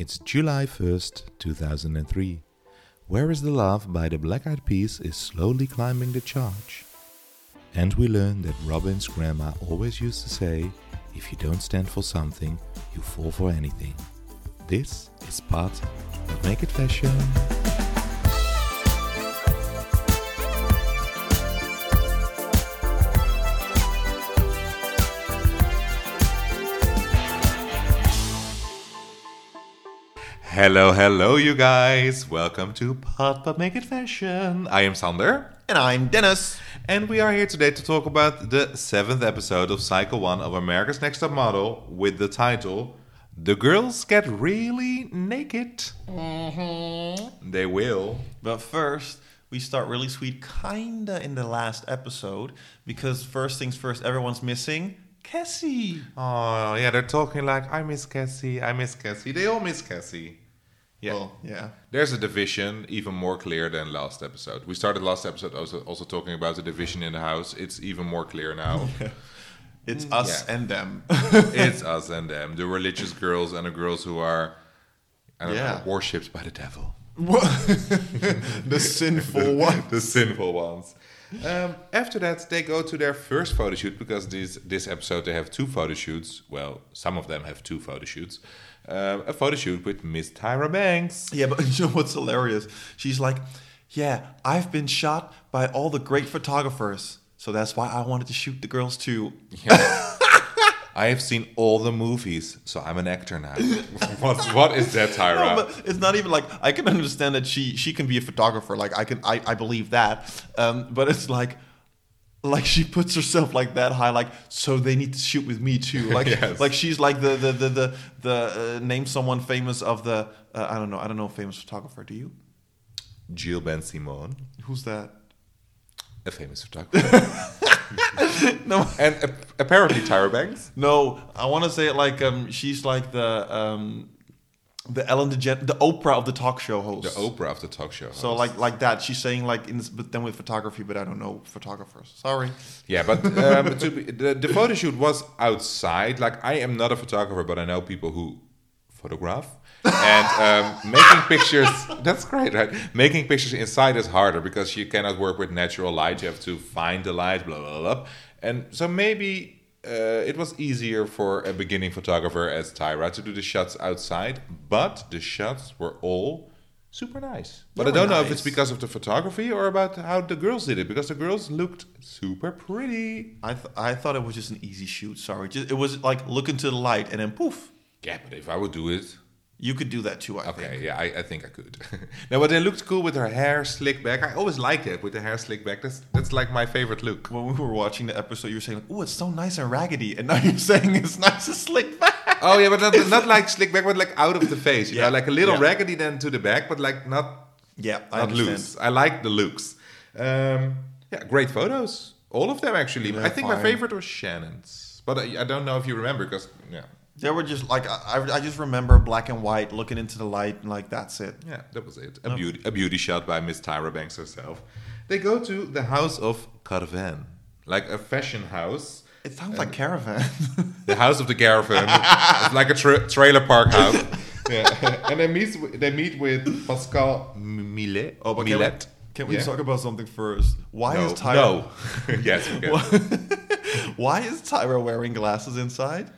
It's July 1st, 2003. Where is the Love by the Black Eyed Peas is slowly climbing the charts. And we learn that Robin's grandma always used to say, if you don't stand for something, you fall for anything. This is Pod But Make It Fashion. Hello, hello, you guys. Welcome to Pod But Make It Fashion. I am Sander. And I'm Dennis. And we are here today to talk about the seventh episode of Cycle 1 of America's Next Top Model with the title The Girls Get Really Naked. Mm-hmm. They will. But first, we start really sweet, kinda in the last episode, because first things first, everyone's missing Cassie. Oh, yeah, they're talking like, I miss Cassie, I miss Cassie. They all miss Cassie. Yeah. Well, yeah. There's a division even more clear than last episode. We started last episode also, also talking about the division in the house. It's even more clear now. It's us Yeah. and them. it's us and them, the religious girls and the girls who are I don't Yeah. know, worshipped by the devil. the sinful one. the sinful ones. Um, after that, they go to their first photo shoot because this this episode they have two photo shoots. Well, some of them have two photo shoots. Um, a photo shoot with Miss Tyra Banks. Yeah, but you know what's hilarious? She's like, Yeah, I've been shot by all the great photographers. So that's why I wanted to shoot the girls too. Yeah. I have seen all the movies, so I'm an actor now. what, what is that, Tyra? No, but it's not even like I can understand that she she can be a photographer. Like I can I, I believe that. Um, but it's like like she puts herself like that high. Like so they need to shoot with me too. Like Yes. like she's like the the the the, the uh, name someone famous of the uh, I don't know I don't know a famous photographer. Do you? Gilles Bensimon, Who's that? a famous photographer. No. and a- apparently Tyra Banks. No, I want to say it like um, she's like the um, the Ellen DeGeneres, the Oprah of the talk show host. The. Oprah of the talk show. Host. So like like that, she's saying like in this, but then with photography, but I don't know photographers. Sorry. Yeah, but um, to be, the, the photo shoot was outside. Like I am not a photographer, but I know people who photograph and um, making pictures. That's great, right? Making pictures inside is harder because you cannot work with natural light. You have to find the light, blah blah blah. And so maybe uh, it was easier for a beginning photographer as Tyra to do the shots outside, but the shots were all super nice. But They I don't were know if it's because of the photography or about how the girls did it because the girls looked super pretty. I th- I thought it was just an easy shoot. Sorry, just, it was like look into the light and then poof. Yeah, but if I would do it, You could do that too. I okay, think. yeah, I, I think I could. now, but they looked cool with her hair slicked back. I always liked it with the hair slicked back. That's that's like my favorite look. When we were watching the episode, you were saying, like, "Oh, it's so nice and raggedy," and now you're saying it's nice and slick back. Oh yeah, but not, not like slick back, but like out of the face. You Yeah, know, like a little yeah. raggedy then to the back, but like not Yeah, I not understand. loose. I like the looks. Um, yeah, great photos. All of them actually. Yeah, I think my favorite was Shannon's, but I, I don't know if you remember because yeah, They were just like I, I just remember black and white, looking into the light, and like that's it. Yeah, that was it. A beauty, a beauty shot by Miss Tyra Banks herself. They go to the house of Carven, like a fashion house. It sounds like caravan. The house of the caravan. it's like a tra- trailer park house. yeah, and they meet. They meet with Pascal Millet. Oh, but can we, can we Yeah. talk about something first? Why no, is Tyra? no. yes. Why is Tyra wearing glasses inside?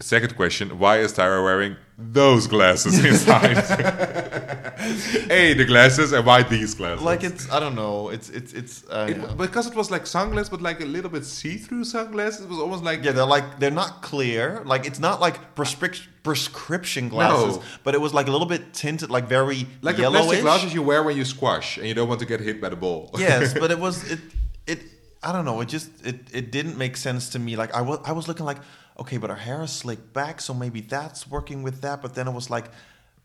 Second question: Why is Tyra wearing those glasses inside? a the glasses, and why these glasses? Like it's I don't know. It's it's it's uh, It, yeah. because it was like sunglasses, but like a little bit see-through sunglasses. It was almost like yeah. They're like they're not clear. Like it's not like prescrip- prescription glasses, No. but it was like a little bit tinted, like very Like the yellowish. plastic glasses you wear when you squash and you don't want to get hit by the ball. yes, but it was it it I don't know. It just it it didn't make sense to me. Like I was I was looking like okay, but her hair is slicked back, so maybe that's working with that. But then it was like,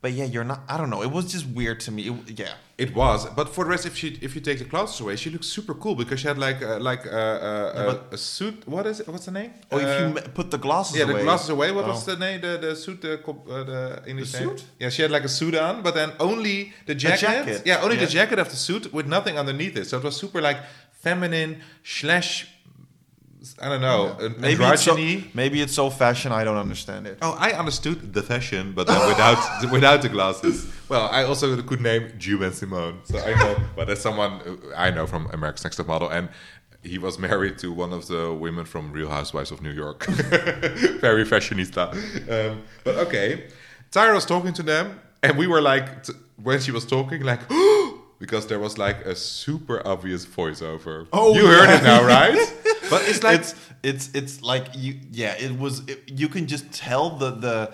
but yeah, you're not. I don't know. It was just weird to me. It, yeah. It was, but for the rest, if she if you take the glasses away, she looks super cool because she had like uh, like uh, uh, Yeah, uh, a suit. What is it? What's the name? Or if Uh, you put the glasses away. yeah, away. the glasses away. What was Oh. the name? The the suit. The co- uh, the English The suit? Yeah, she had like a suit on, but then only the jacket. jacket, Yeah, only the jacket of the suit with nothing underneath it. So it was super like feminine slash I don't know, an Maybe it's, so, maybe it's so fashion. I don't understand it. Oh, I understood the fashion, but then without without the glasses. Well, I also could name Gilles Bensimon, so I know. but that's someone uh, I know from America's Next Top Model, and he was married to one of the women from Real Housewives of New York. Very fashionista. Um, but okay, Tyra was talking to them, and we were like, t- when she was talking, like. Because there was like a super obvious voiceover. Oh, you heard yeah. it now, right? But it's like it's it's it's like you yeah it was it, you can just tell the the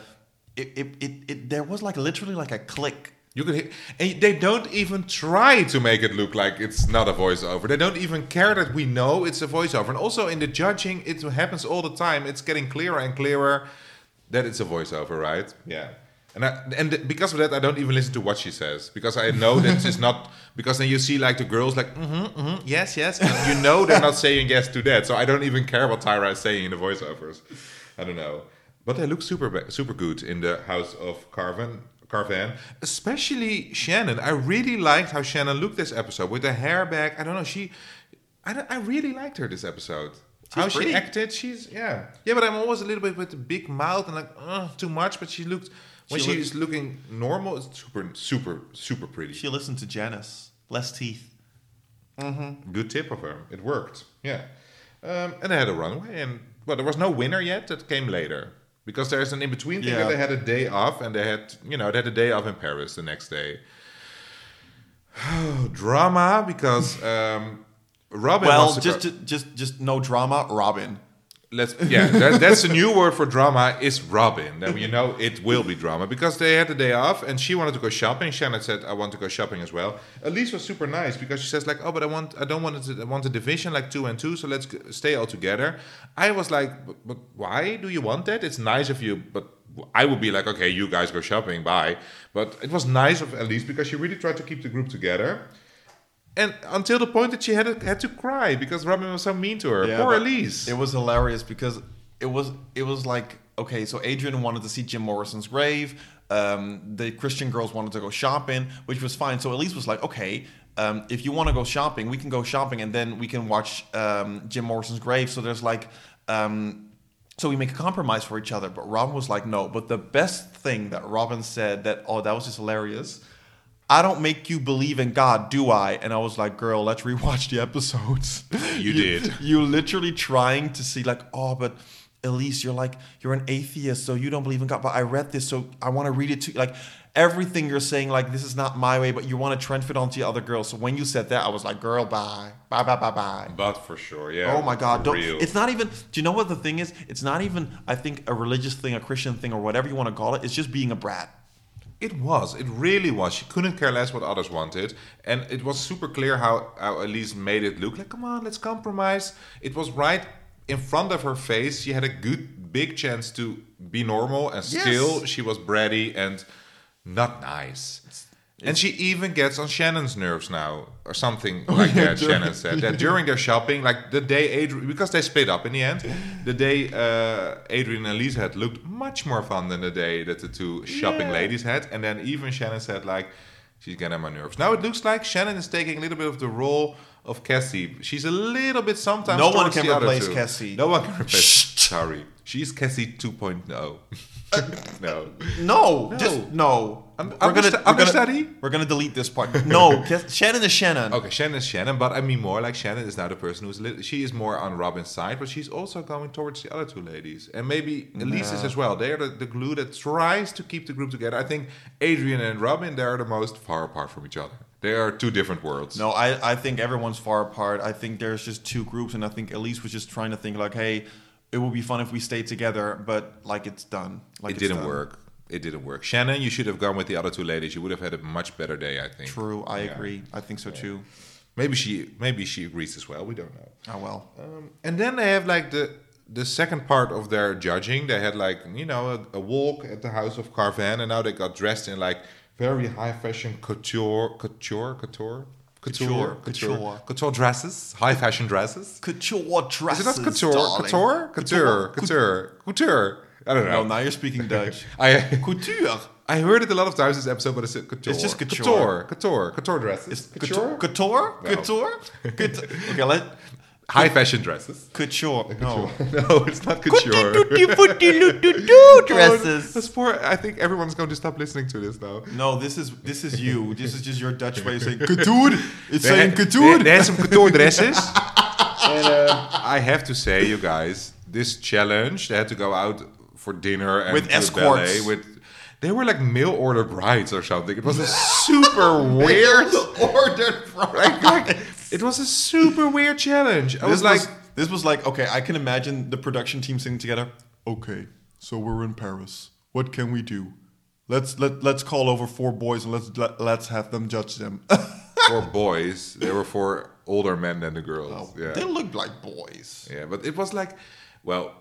it, it, it, it there was like literally like a click You hear, and they don't even try to make it look like it's not a voiceover. They don't even care that we know it's a voiceover. And also in the judging, it happens all the time. It's getting clearer and clearer that it's a voiceover, right? Yeah. And I, and because of that, I don't even listen to what she says because I know that it's not. Because then you see like the girls like mm-hmm, mm-hmm, yes, yes, and you know they're not saying yes to that. So I don't even care what Tyra is saying in the voiceovers. I don't know, but they look super super good in the House of Carven. Carven, especially Shannon. I really liked how Shannon looked this episode with the hair back. I don't know. She, I, I really liked her this episode. how pretty. she acted, she's yeah, yeah. But I'm always a little bit with the big mouth and like uh, too much. But she looked when She she's looking normal, it's super, super, super pretty. she listened to Janice less teeth Mm-hmm. Good tip of her. It worked. Yeah. Um, and they had a runway, and well, there was no winner yet. That came later because there's an in between thing. Yeah. They had a day off, and they had you know they had a day off in Paris the next day. Drama because um, Robin. well wants to just just just no drama Robin let's yeah that, that's the new word for drama is robin. Then you know it will be drama because they had the day off and she wanted to go shopping. Shannon said i want to go shopping as well. Elyse was super nice because she says like oh but i want i don't want to, I want a division like two and two so let's stay all together. I was like but, but why do you want that? It's nice of you but I would be like, okay, you guys go shopping, bye. But it was nice of Elyse because she really tried to keep the group together. And until the point that she had to, had to cry because Robin was so mean to her. Yeah, Poor Elyse. It was hilarious because it was it was like okay, so Adrianne wanted to see Jim Morrison's grave. Um, the Christian girls wanted to go shopping, which was fine. So Elyse was like, okay, um, if you want to go shopping, we can go shopping, and then we can watch um, Jim Morrison's grave. So there's like. Um, so we make a compromise for each other, but Robin was like, no. But the best thing that Robin said that, oh, that was just hilarious. I don't make you believe in God, do I? And I was like, girl, let's rewatch the episodes. You did. You literally trying to see like, oh, but Elyse, you're like, you're an atheist, so you don't believe in God. But I read this, so I want to read it to you. Like everything you're saying, like this is not my way, but you want to transfer it onto the other girls. So when you said that, I was like, girl, bye, bye, bye, bye, bye. But for sure, yeah. Oh my God! Don't, real. it's not even. Do you know what the thing is? It's not even. I think a religious thing, a Christian thing, or whatever you want to call it. It's just being a brat. It was. It really was. She couldn't care less what others wanted, and it was super clear how how Elyse made it look like. Come on, let's compromise. It was right in front of her face. She had a good big chance to be normal, and Yes. still she was bratty and not nice. And she even gets on Shannon's nerves now, or something like yeah, that. Shannon said that during their shopping, like the day Adrianne, because they split up in the end, the day uh, Adrianne and Elyse had looked much more fun than the day that the two shopping Yeah. ladies had. And then even Shannon said like, she's getting on my nerves. Now it looks like Shannon is taking a little bit of the role of Cassie. She's a little bit sometimes. No one can replace. Cassie. No one can replace. Sorry, she's Cassie 2.0. no. No, No. just no. Un- we're gonna, understa- we're gonna we're gonna delete this part. No, Shannon is Shannon. Okay, Shannon is Shannon, but I mean more like Shannon is now the person who's li- she is more on Robin's side, but she's also going towards the other two ladies, and maybe Elyse is as well. They are the, the glue that tries to keep the group together. I think Adrianne and Robin they are the most far apart from each other. They are two different worlds. No, I, I think everyone's far apart. I think there's just two groups, and I think Elyse was just trying to think like, hey, it would be fun if we stayed together, but like it's done. Like it didn't done. work. It didn't work. Shannon, you should have gone with the other two ladies. You would have had a much better day, I think. True, I Yeah. agree. I think so too. Maybe she maybe she agrees as well. We don't know. Oh well. Um, and then they have like the the second part of their judging. They had like you know a, a walk at the house of Carven, and now they got dressed in like very high fashion couture, couture, couture, couture, Couture, couture, couture. couture dresses, high fashion dresses. Couture dresses. Is it not couture? darling. Couture, couture, couture, couture. I don't No, know. now you're speaking Dutch. I Couture. I heard it a lot of times this episode, but it's couture. It's just couture. couture, couture, couture dresses. Couture? Couture? No. Couture? Couture? okay, let high fashion dresses. Couture. No. no, it's not couture. dresses. That's poor. I think everyone's going to stop listening to this now. No, this is this is you. This is just your Dutch way of saying couture. It's They saying had- couture. They, they had some couture dresses. and um, I have to say, you guys, this challenge, they had to go out for dinner and With to the escorts. ballet with. They were like mail order brides or something. It was a super weird. ordered Like, like, it was a super weird challenge. I This was like, this was like okay. I can imagine the production team sitting together. Okay, so we're in Paris. What can we do? Let's let let's call over four boys and let's let, let's have them judge them. for boys, they were four older men than the girls. Oh, yeah. They looked like boys. Yeah, but it was like, well,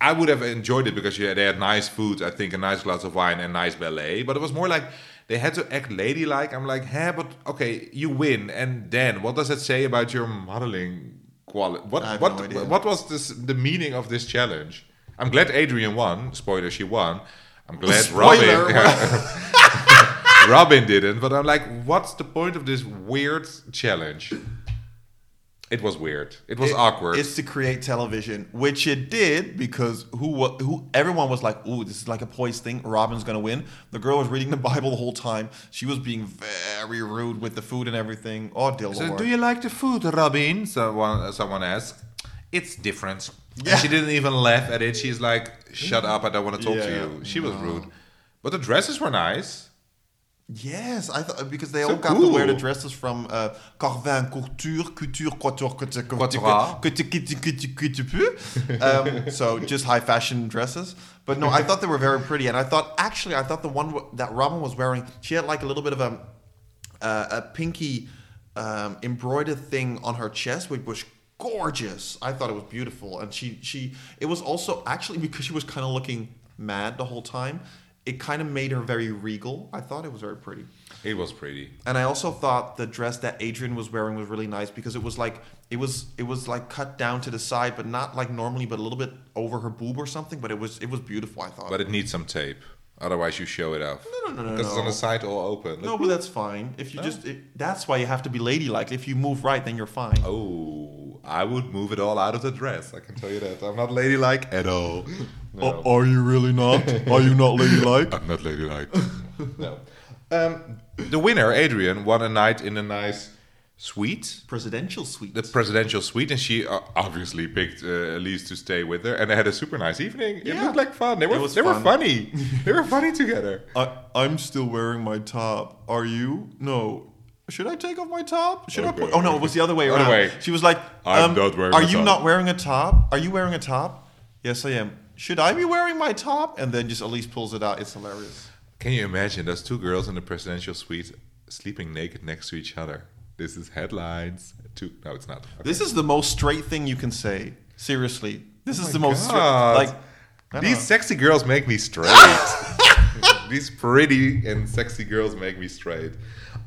I would have enjoyed it because yeah, they had nice food, I think, a nice glass of wine and nice ballet. But it was more like they had to act ladylike. I'm like, hey, but okay, you win, and then what does that say about your modeling quality? What what no what was this the meaning of this challenge? I'm glad Adrianne won. Spoiler, she won. I'm glad Spoiler, Robin. Robin didn't, but I'm like, what's the point of this weird challenge? It was weird. It was It- awkward. It's to create television, which it did because who wa- who everyone was like, "Ooh, this is like a poised thing. Robin's gonna win." The girl was reading the Bible the whole time. She was being very rude with the food and everything. Oh, dear So, lord! do you like the food, Robin? Someone, someone asked. It's different. And Yeah. she didn't even laugh at it. She's like, "Shut up! I don't want to talk to you." She was no. rude, but the dresses were nice. Yes, I thought because they So all got to wear the cool. dresses from uh, Carven Couture, Couture, Couture, Couture, Couture, Couture. Couture, Couture, Couture, Couture. Um, so just high fashion dresses. But no, I thought they were very pretty, and I thought actually, I thought the one w- that Robin was wearing, she had like a little bit of a uh, a pinky um, embroidered thing on her chest, which was gorgeous. I thought it was beautiful, and she she it was also actually because she was kind of looking mad the whole time. It kind of made her very regal. I thought it was very pretty. It was pretty. And I also thought the dress that Adrianne was wearing was really nice because it was like it was it was like cut down to the side, but not like normally, but a little bit over her boob or something. But it was it was beautiful. I thought. But it needs some tape. Otherwise, you show it off. no, no, no, no. Because it's on the side all open. no, but that's fine. If you oh. just it, that's why you have to be ladylike. If you move right, then you're fine. Oh, I would move it all out of the dress. I can tell you that. I'm not ladylike at all. No. are you really not? Are you not ladylike? I'm not ladylike. no. Um, the winner, Adrianne, won a night in a nice suite, Presidential suite. the presidential suite, and she uh, obviously picked uh, Elyse to stay with her, and they had a super nice evening. It looked like fun. They were was they were funny. they were funny together. I, I'm still wearing my top. Are you? No. Should I take off my top? Should I Okay, put? Oh no, it was the other way Other around. way. She was like, I'm um, not wearing Are you top." not wearing a top? Are you wearing a top? Yes, I am. Should I be wearing my top? And then just Elyse pulls it out. It's hilarious. Can you imagine those two girls in the presidential suite sleeping naked next to each other? This is headlines. Two, no, it's not. Okay. This is the most straight thing you can say. Seriously, this is the most straight. Like These know. sexy girls make me straight. These pretty and sexy girls make me straight.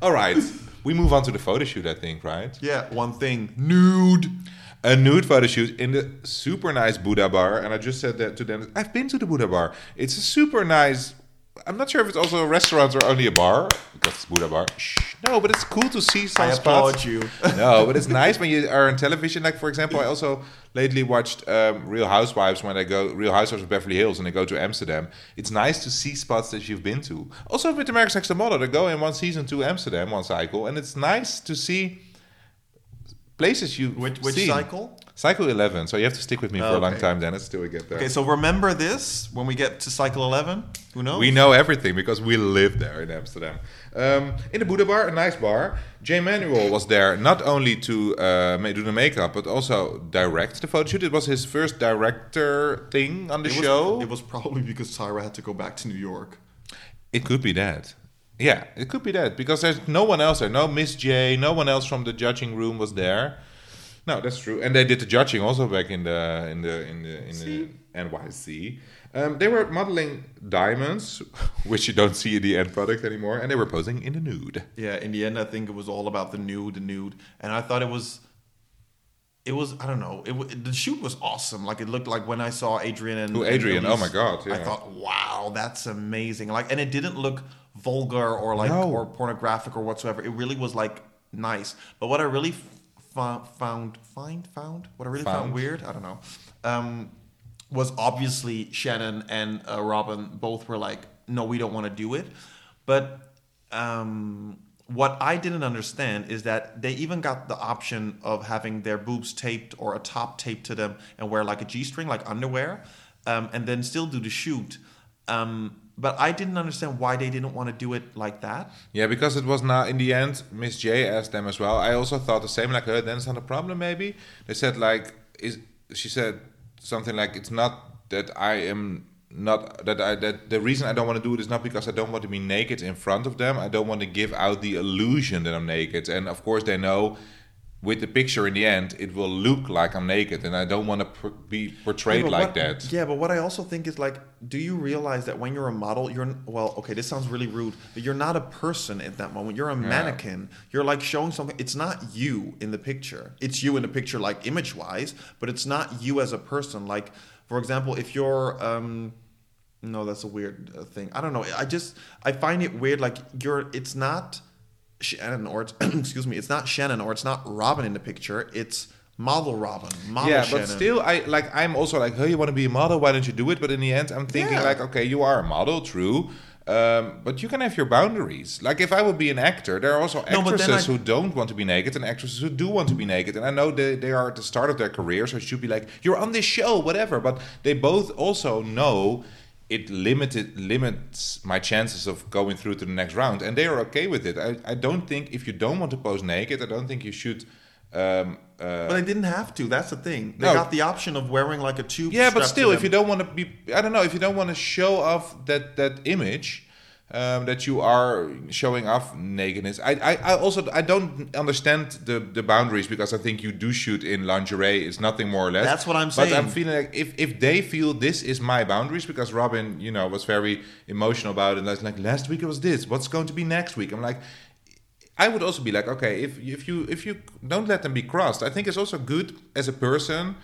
All right, we move on to the photo shoot. I think, right? yeah, one thing. Nude. A nude photo shoot in the super nice Buddha bar, and I just said that to them. I've been to the Buddha bar. It's a super nice. I'm not sure if it's also a restaurant or only a bar because it's Buddha bar. Shh. No, but it's cool to see some I spots. applaud you. no, but it's nice when you are on television. Like for example, I also lately watched um, Real Housewives when I go Real Housewives of Beverly Hills and they go to Amsterdam. It's nice to see spots that you've been to. Also with America's Next Model, they go in one season to Amsterdam, one cycle, and it's nice to see places you Which which seen. cycle? Cycle eleven. So you have to stick with me for a long time, Dennis, till we get there. Okay, so remember this when we get to cycle eleven. Who knows? We know everything because we live there in Amsterdam. Um, in the Buddha bar, a nice bar. Jay Manuel was there not only to uh, do the makeup, but also direct the photo shoot. It was his first director thing on the It was, show. it was probably because Tyra had to go back to New York. It could be that. Yeah, it could be that because there's no one else there. No Miss J, no one else from the judging room was there. No, that's true. And they did the judging also back in the in the in the in the NYC. Um, they were modeling diamonds, which you don't see in the end product anymore, and they were posing in the nude. Yeah, in the end, I think it was all about the nude, the nude, and I thought it was, it was I don't know, it wa- the shoot was awesome. Like it looked like when I saw Adrianne and Who, and Adrianne? Oh my God, I thought, wow, that's amazing. Like, and it didn't look vulgar or like No. or pornographic or whatsoever. It really was like nice. But what I really f- fa- found, find, found, what I really found, Found. weird, I don't know, um, was obviously Shannon and uh, Robin both were like, no, we don't want to do it. But um, what I didn't understand is that they even got the option of having their boobs taped or a top taped to them and wear like a G string, like underwear, um, and then still do the shoot. Um, but I didn't understand why they didn't want to do it like that. Yeah, because it was not in the end. Miss J asked them as well. I also thought the same. Like, her. then it's not a problem. Maybe they said like, is she said something like, it's not that I am not that I that the reason I don't want to do it is not because I don't want to be naked in front of them. I don't want to give out the illusion that I'm naked. And of course, they know with the picture in the end, it will look like I'm naked, and I don't want to pr- be portrayed but like what- that. Yeah, but what I also think is like, do you realize that when you're a model, you're well, okay, this sounds really rude, but you're not a person at that moment. You're a mannequin. You're like showing something. It's not you in the picture. It's you in the picture, like image wise, but it's not you as a person. Like, for example, if you're um, no, that's a weird uh, thing. I don't know. I just I find it weird. Like you're, it's not Shannon or it's excuse me, it's not Shannon or it's not Robin in the picture. It's model Robin, model yeah, Shannon. but still, I like. I'm also like, hey, you want to be a model? Why don't you do it? But in the end, I'm thinking Yeah. like, okay, you are a model, true. Um, but you can have your boundaries. Like if I would be an actor, there are also No, actresses I- who don't want to be naked and actresses who do want to be naked. And I know they, they are at the start of their career, so it should be like, you're on this show, whatever. But they both also know it limited limits my chances of going through to the next round, and they are okay with it. I, I don't think if you don't want to pose naked, I don't think you should. Um, uh, But they didn't have to. That's the thing. They No. got the option of wearing like a tube. yeah, but still, if you don't want to be, I don't know, if you don't want to show off that that image um, that you are showing off nakedness, I, I, I also I don't understand the the boundaries because I think you do shoot in lingerie. It's nothing more or less. That's what I'm saying. But I'm feeling like if if they feel this is my boundaries because Robin, you know, was very emotional about it. And I was like, last week it was this. What's going to be next week? I'm like. I would also be like, okay, if if you if you don't let them be crossed, I think it's also good as a person,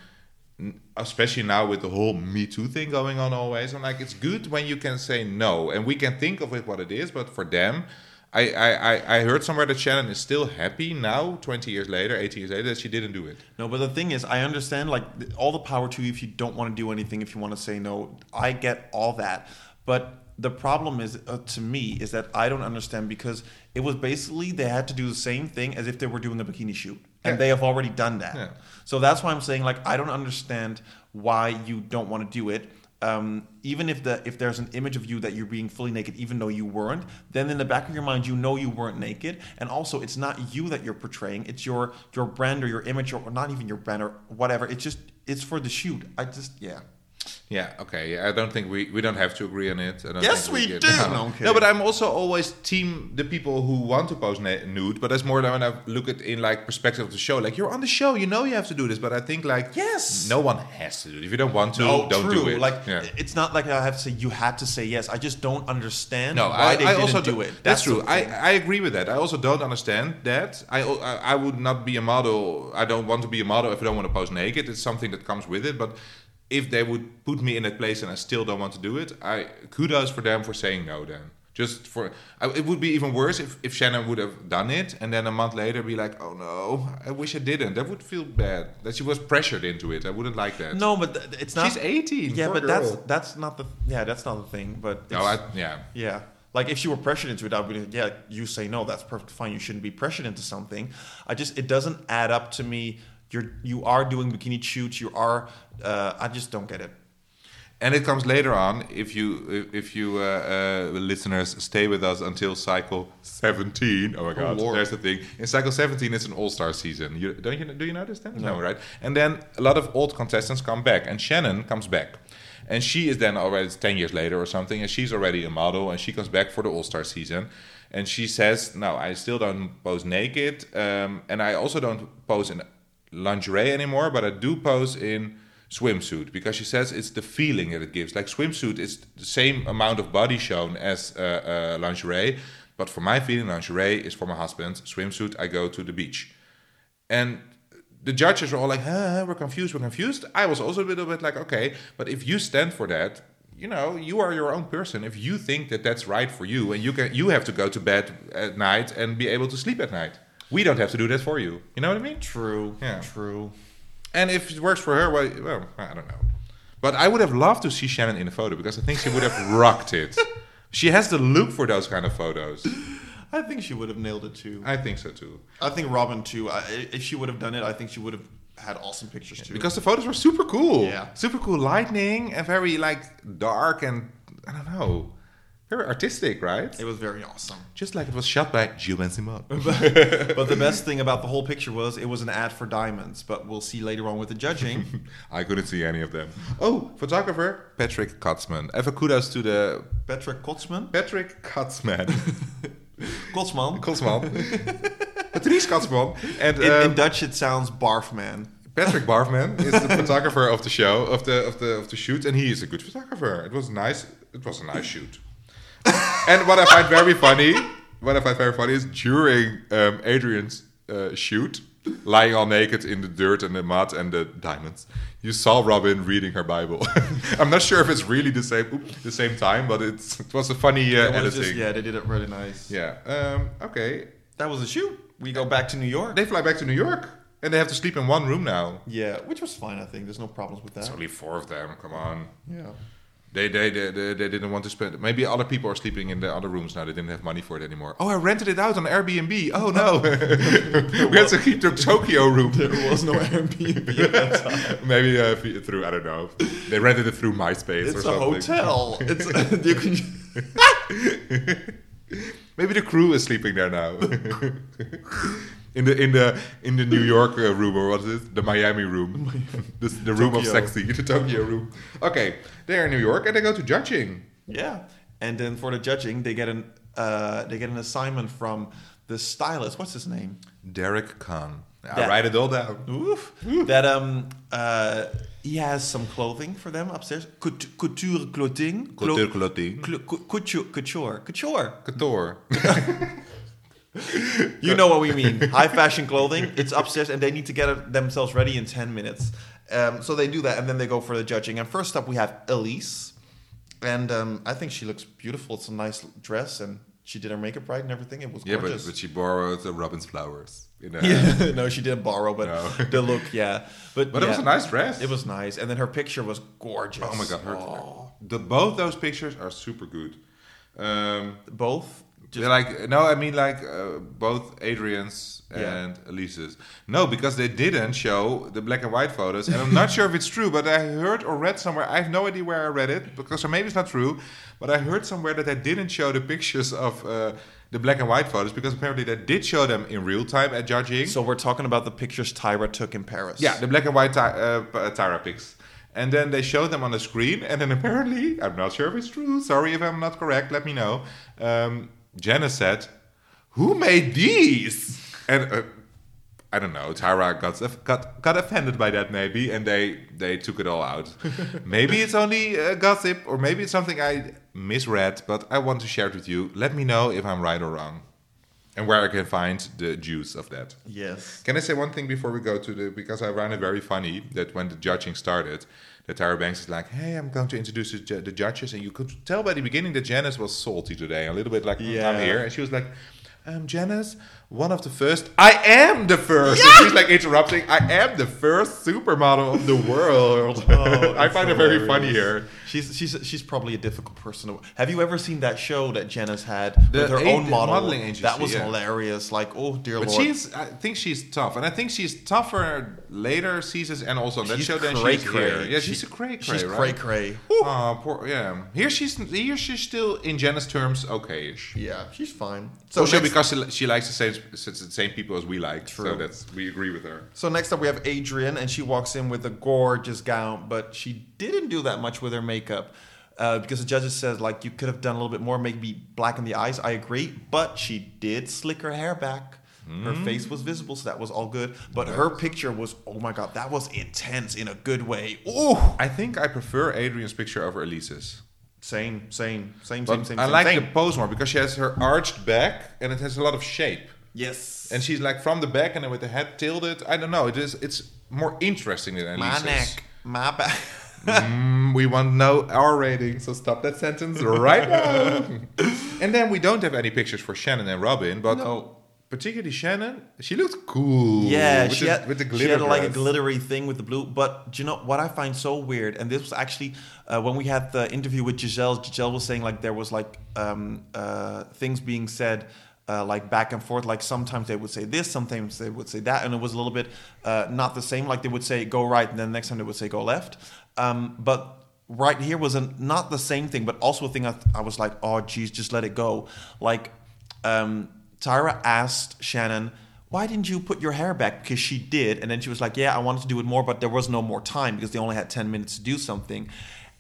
especially now with the whole Me Too thing going on always. I'm like, it's good when you can say no, and we can think of it what it is. But for them, I I, I, heard somewhere that Shannon is still happy now, 20 years later, 18 years later, that she didn't do it. No, but the thing is, I understand like all the power to you if you don't want to do anything, if you want to say no. I get all that, but the problem is uh, to me is that I don't understand because it was basically they had to do the same thing as if they were doing a bikini shoot, and Yeah. they have already done that. Yeah. So that's why I'm saying like I don't understand why you don't want to do it. Um, even if the if there's an image of you that you're being fully naked, even though you weren't, then in the back of your mind you know you weren't naked, and also it's not you that you're portraying; it's your your brand or your image, or not even your brand or whatever. It's just it's for the shoot. I just yeah. Yeah, okay. Yeah, I don't think we, we don't have to agree on it. I don't Yes, think we get- do. No. No, no, but I'm also always team the people who want to post na- nude. But that's more than when I look at in like perspective of the show. Like you're on the show, you know you have to do this. But I think like Yes. no one has to do it. If you don't want to, No, don't true. do it. Like yeah. it's not like I have to say you had to say yes. I just don't understand No, why I, they I didn't also do do- it. That's, the true. I. I agree with that. I also don't understand that. I, I I would not be a model. I don't want to be a model if I don't want to pose naked. It's something that comes with it. But if they would put me in that place and I still don't want to do it, I kudos for them for saying no. Then just for I, it would be even worse if if Shannon would have done it and then a month later be like, oh no, I wish I didn't. That would feel bad. That she was pressured into it. I wouldn't like that. no, but th- it's not. she's 18. yeah, but that's girl. that's not the yeah that's not the thing. But no, I, yeah. Yeah. Like if she were pressured into it, I'd be like, yeah, you say no, that's perfect fine. You shouldn't be pressured into something. I just it doesn't add up to me. You're you are doing bikini shoots. You are. Uh, I just don't get it. And it comes later on if you if, you uh, uh, listeners stay with us until cycle 17. Oh my god, Lord. there's the thing. In cycle 17 it's an all-star season. You don't you do you notice that? No. right? And then a lot of old contestants come back and Shannon comes back. And she is then already it's 10 years later or something and she's already a model and she comes back for the all-star season. And she says, "No, I still don't pose naked um, and I also don't pose in lingerie anymore, but I do pose in swimsuit because she says it's the feeling that it gives. Like swimsuit is the same amount of body shown as uh, uh, lingerie, but for my feeling, lingerie is for my husband. Swimsuit, I go to the beach, and the judges are all like, huh, "We're confused. We're confused." I was also a little bit like, "Okay, but if you stand for that." You know, you are your own person. If you think that that's right for you, and you can, you have to go to bed at night and be able to sleep at night. We don't have to do that for you. You know what I mean? True. Yeah. True. And if it works for her, well, well, I don't know. But I would have loved to see Shannon in a photo because I think she would have rocked it. She has the look for those kind of photos. I think she would have nailed it too. I think so too. I think Robin too. I, if she would have done it, I think she would have had awesome pictures too. Because the photos were super cool. Yeah. Super cool lighting and very like dark and I don't know. Very artistic, right? it was very awesome. Just like it was shot by Gilles Simon. but the best thing about the whole picture was it was an ad for diamonds. But we'll see later on with the judging. I couldn't see any of them. Oh, photographer Patrick Kotzman. Even kudos to the Patrick Kotsman. Patrick Kotzman. Kotsman. Kotzman. Patrice Kotzman. And In, um, in Dutch, it sounds barfman. Patrick Barfman is the photographer of the show of the of the of the shoot, and he is a good photographer. It was nice. It was a nice shoot. And what I find very funny, what I find very funny is during um, Adrianne's uh, shoot, lying all naked in the dirt and the mud and the diamonds, you saw Robin reading her Bible. I'm not sure if it's really the same oop, the same time, but it's it was a funny uh, editing. just- yeah, they did it really nice. yeah. Um, okay. That was a shoot. We go back to New York. They fly back to New York, and they have to sleep in one room now. yeah, which was fine. I think there's no problems with It's that. only four of them. Come on. Yeah. They, they, they, they, they didn't want to spend. Maybe other people are sleeping in the other rooms now. They didn't have money for it anymore. Oh, I rented it out on Airbnb. Oh no, we had to keep the Tokyo room. There was no Airbnb at that time. Maybe uh, through I don't know. They rented it through MySpace or It's a something. hotel. It's you can. Maybe the crew is sleeping there now. In the in the in the New York uh, room or what is it? The Miami room. the the room of sexy. The Tokyo room. Okay, they're in New York and they go to judging. Yeah, and then for the judging, they get an uh, they get an assignment from the stylist. What's his name? Derek Kahn. I That- write it all down. Oof. That um uh he has some clothing for them upstairs. Couture, couture clothing. Couture clothing. cl- couture couture couture. Couture. You know what we mean. High fashion clothing. It's upstairs, and they need to get themselves ready in ten minutes. Um, so they do that, and then they go for the judging. And first up, we have Elyse, and um, I think she looks beautiful. It's a nice dress, and she did her makeup right and everything. It was Yeah, but, gorgeous. but she borrowed the Robin's flowers. You know? yeah, no, she didn't borrow, but No. the look, yeah. But But it was a nice dress. It was nice, and then her picture was gorgeous. Oh my god, her, Oh. the, both those pictures are super good. Um, both. Just, they're like no, I mean like uh, both Adrianne's Yeah. and Elyse's. No, because they didn't show the black and white photos, and I'm not sure if it's true. But I heard or read somewhere. I have no idea where I read it because or maybe it's not true. But I heard somewhere that they didn't show the pictures of uh, the black and white photos because apparently they did show them in real time at judging. so we're talking about the pictures Tyra took in Paris. Yeah, the black and white ty- uh, uh, Tyra pics. And then they showed them on the screen, and then apparently, I'm not sure if it's true. Sorry if I'm not correct. Let me know. Um, Janice said, "Who made these?" And uh, I don't know. Tyra got got got offended by that, maybe, and they they took it all out. maybe it's only uh, gossip, or maybe it's something I misread. But I want to share it with you. Let me know if I'm right or wrong, and where I can find the juice of that. Yes. Can I say one thing before we go to the because I found it very funny that when the judging started, that Tyra Banks is like, "Hey, I'm going to introduce the, ju- the judges," and you could tell by the beginning that Janice was salty today, a little bit like, "Mm, "I'm here," and she was like. Um, Janice, one of the first. I am the first. And she's like interrupting. I am the first supermodel of the world. Oh, I find it very funny here. She's she's she's probably a difficult person. to Have you ever seen that show that Janice had The with her a- own model? modeling agency, that was yeah. hilarious. Like, oh dear But lord, she's, I think she's tough, and I think she's tougher later seasons and also that she's show than cray she's cray. here. Yeah, she's a cray cray. She's right? cray cray. Oh, poor, yeah. Here she's here she's still in Janice terms okay-ish. Yeah, she's fine. So also because she, she likes the same the same people as we like. So True. that's we agree with her. So next up we have Adrianne, and she walks in with a gorgeous gown, but she didn't do that much with her makeup. Uh, because the judges said like you could have done a little bit more, maybe blacken the eyes. I agree, but she did slick her hair back. Her face was visible, so that was all good. But her picture was oh my god, that was intense in a good way. Ooh, I think I prefer Adrianne's picture over Elyse's. same, same, same, But same, same. I like same. the pose more because she has her arched back and it has a lot of shape. yes, And she's like from the back and then with the head tilted. I don't know. It is it's more interesting than Elyse's. my neck, my back. Mm, we want no R rating, so stop that sentence right now. and then we don't have any pictures for Shannon and Robin, but No. particularly Shannon, she looked cool. Yeah, with she the, had, with the she had like a glittery thing with the blue. But do you know what I find so weird? And this was actually uh, when we had the interview with Giselle. Giselle was saying like there was like um, uh, things being said. Uh, like back and forth, like sometimes they would say this, sometimes they would say that, and it was a little bit uh, not the same. Like they would say go right, and then the next time they would say go left. Um, but right here was a, not the same thing, but also a thing I, I was like, oh geez, just let it go. Like um, Tyra asked Shannon, why didn't you put your hair back? Because she did. And then she was like, yeah, I wanted to do it more, but there was no more time because they only had 10 minutes to do something.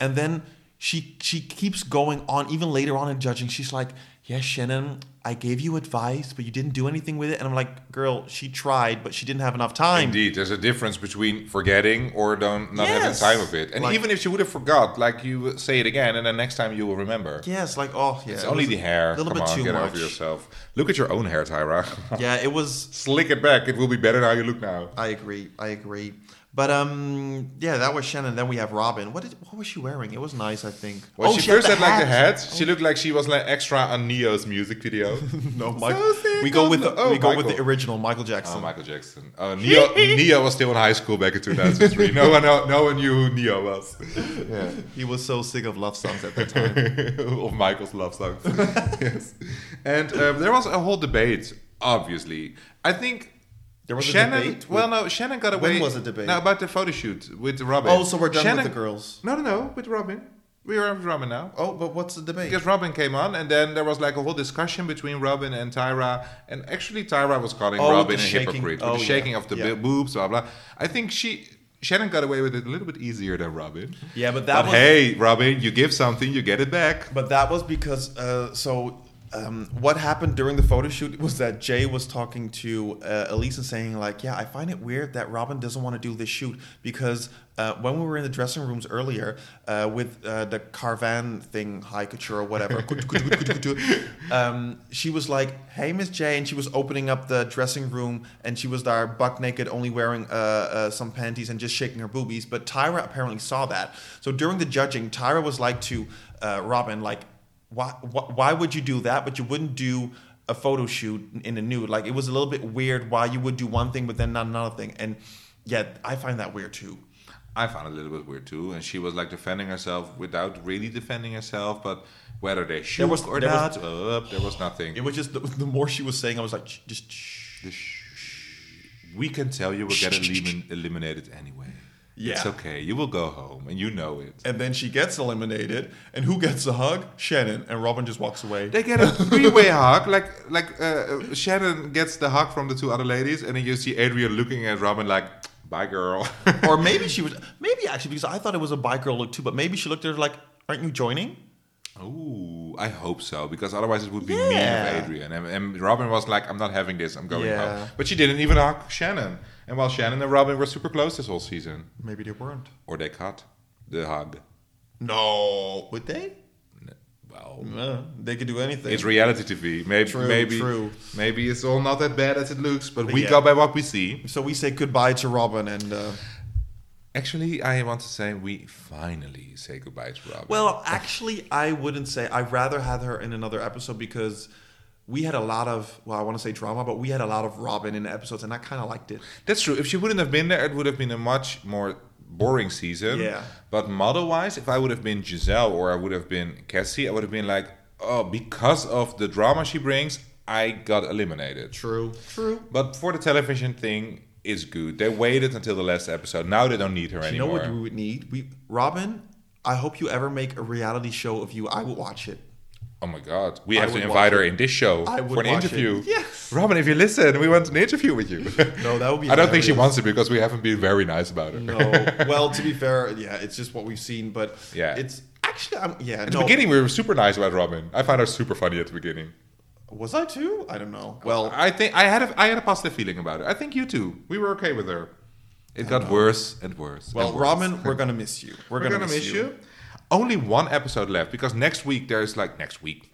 And then she she keeps going on, even later on in judging, she's like, yeah, Shannon, I gave you advice, but you didn't do anything with it. And I'm like, girl, she tried, but she didn't have enough time. Indeed, there's a difference between forgetting or don't not Yes. having time of it. And Like- even if she would have forgot, like you say it again, and then next time you will remember. Yes, like, oh, yeah. It's it only the hair. A little Come bit on, too get much. over yourself. Look at your own hair, Tyra. Yeah, it was Slick it back. It will be better how you look now. I agree. I agree. But um, yeah, that was Shannon. Then we have Robin. What did what was she wearing? It was nice, I think. Well, she, first had like the hat. hat. She looked like she was like extra on Ne-Yo's music video. No, So we go with the- the, oh, we go with the original Michael Jackson. Oh, Michael Jackson. Uh, Ne-Yo, Ne-Yo was still in high school back in 2003. no one, no, no one knew who Ne-Yo was. Yeah. He was so sick of love songs at that time. of Michael's love songs. yes. And um, there was a whole debate, obviously. I think There was a debate well, no, Shannon got away. When was the debate? No, about the photo shoot with Robin. oh, so we're done Shannon, with the girls. No, no, no, with Robin. We are with Robin now. Oh, but what's the debate? Because Robin came on, and then there was like a whole discussion between Robin and Tyra. And actually, Tyra was calling Oh, Robin a shaking- hypocrite oh, with the yeah. shaking of the Yeah. boobs, blah blah. I think she Shannon got away with it a little bit easier than Robin. Yeah, but that But was hey, Robin, you give something, you get it back. But that was because uh, so um, what happened during the photo shoot was that Jay was talking to uh, Elyse and saying like, yeah, I find it weird that Robin doesn't want to do this shoot because uh, when we were in the dressing rooms earlier uh, with uh, the Carven thing, high couture or whatever, um, she was like, hey, Miss J," and she was opening up the dressing room and she was there buck naked, only wearing uh, uh, some panties and just shaking her boobies. But Tyra apparently saw that. So during the judging, Tyra was like to Robin, like, why, why why would you do that but you wouldn't do a photo shoot in a nude like it was a little bit weird why you would do one thing but then not another thing and yeah i find that weird too I found it a little bit weird too, and she was like defending herself without really defending herself. But whether they shoot was- or there not, was- uh, there was nothing. it was just the, the more she was saying i was like just shh. We can tell you will get elimin- eliminated anyway. It's okay. You will go home, and you know it. and then she gets eliminated and who gets a hug shannon and robin just walks away They get a three-way hug. Like like uh, uh, Shannon gets the hug from the two other ladies, and then you see Adrianne looking at Robin like, "Bye, girl." or maybe she was maybe actually because i thought it was a bye girl look too but maybe she looked at her like aren't you joining Ooh, I hope so because otherwise it would be Yeah. mean of Adrianne. And, and Robin was like, "I'm not having this. I'm going Yeah. home." But she didn't even hug Shannon. And while Shannon and Robin were super close this whole season, maybe they weren't or they cut the hug. no would they Well, Uh, they could do anything it's reality TV. Maybe, True, maybe, true. maybe it's all not that bad as it looks. But, But we yeah. go by what we see. So we say goodbye to Robin and uh, Actually, I want to say we finally say goodbye to Robin. well, actually, I wouldn't say I'd rather have her in another episode because we had a lot of well, I want to say drama, but we had a lot of Robin in the episodes, and I kind of liked it. That's true. If she wouldn't have been there, it would have been a much more boring season. Yeah. But model wise, if I would have been Giselle or I would have been Cassie, I would have been like, oh, because of the drama she brings, I got eliminated. True, true. But for the television thing, is good. They waited until the last episode. Now they don't need her anymore. You know what we would need? We Robin. I hope you ever make a reality show of you. I would watch it. Oh my god, we I have to invite her it. in this show for an watch it. interview. Yes. Robin, if you listen, we want an interview with you. No, that would be I don't think she wants it because we haven't been very nice about her. No. well, to be fair, yeah, it's just what we've seen, but Yeah. it's actually I'm, yeah. At no. the beginning, we were super nice about Robin. I found her super funny at the beginning. Was I too? I don't know. Well, I think I had a, I had a positive feeling about it. I think you too. We were okay with her. It got worse and worse. well, and worse. Robin, we're gonna miss you. We're, we're gonna, miss you. Only one episode left because next week there's like next week.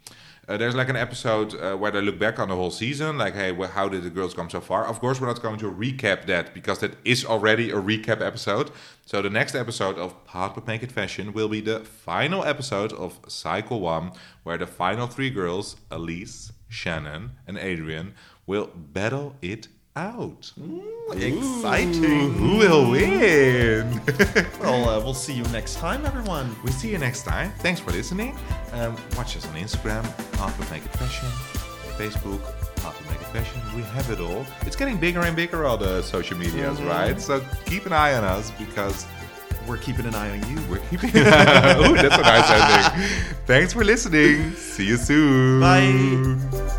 Uh, there's like an episode uh, where they look back on the whole season, like, hey, well, how did the girls come so far? Of course, we're not going to recap that because that is already a recap episode. So the next episode of Pod But Make It Fashion will be the final episode of Cycle One, where the final three girls, Elyse, Shannon, and Adrianne, will battle it out. Exciting. Who will win? Well, uh, we'll see you next time, everyone. we see you next time. Thanks for listening. Um, watch us on Instagram, Pod But Make It Fashion, Facebook, Pod But Make It Fashion. We have it all. It's getting bigger and bigger, all the social medias, right? So keep an eye on us because We're keeping an eye on you. we're keeping. Ooh, that's a nice ending. Thanks for listening. See you soon. Bye.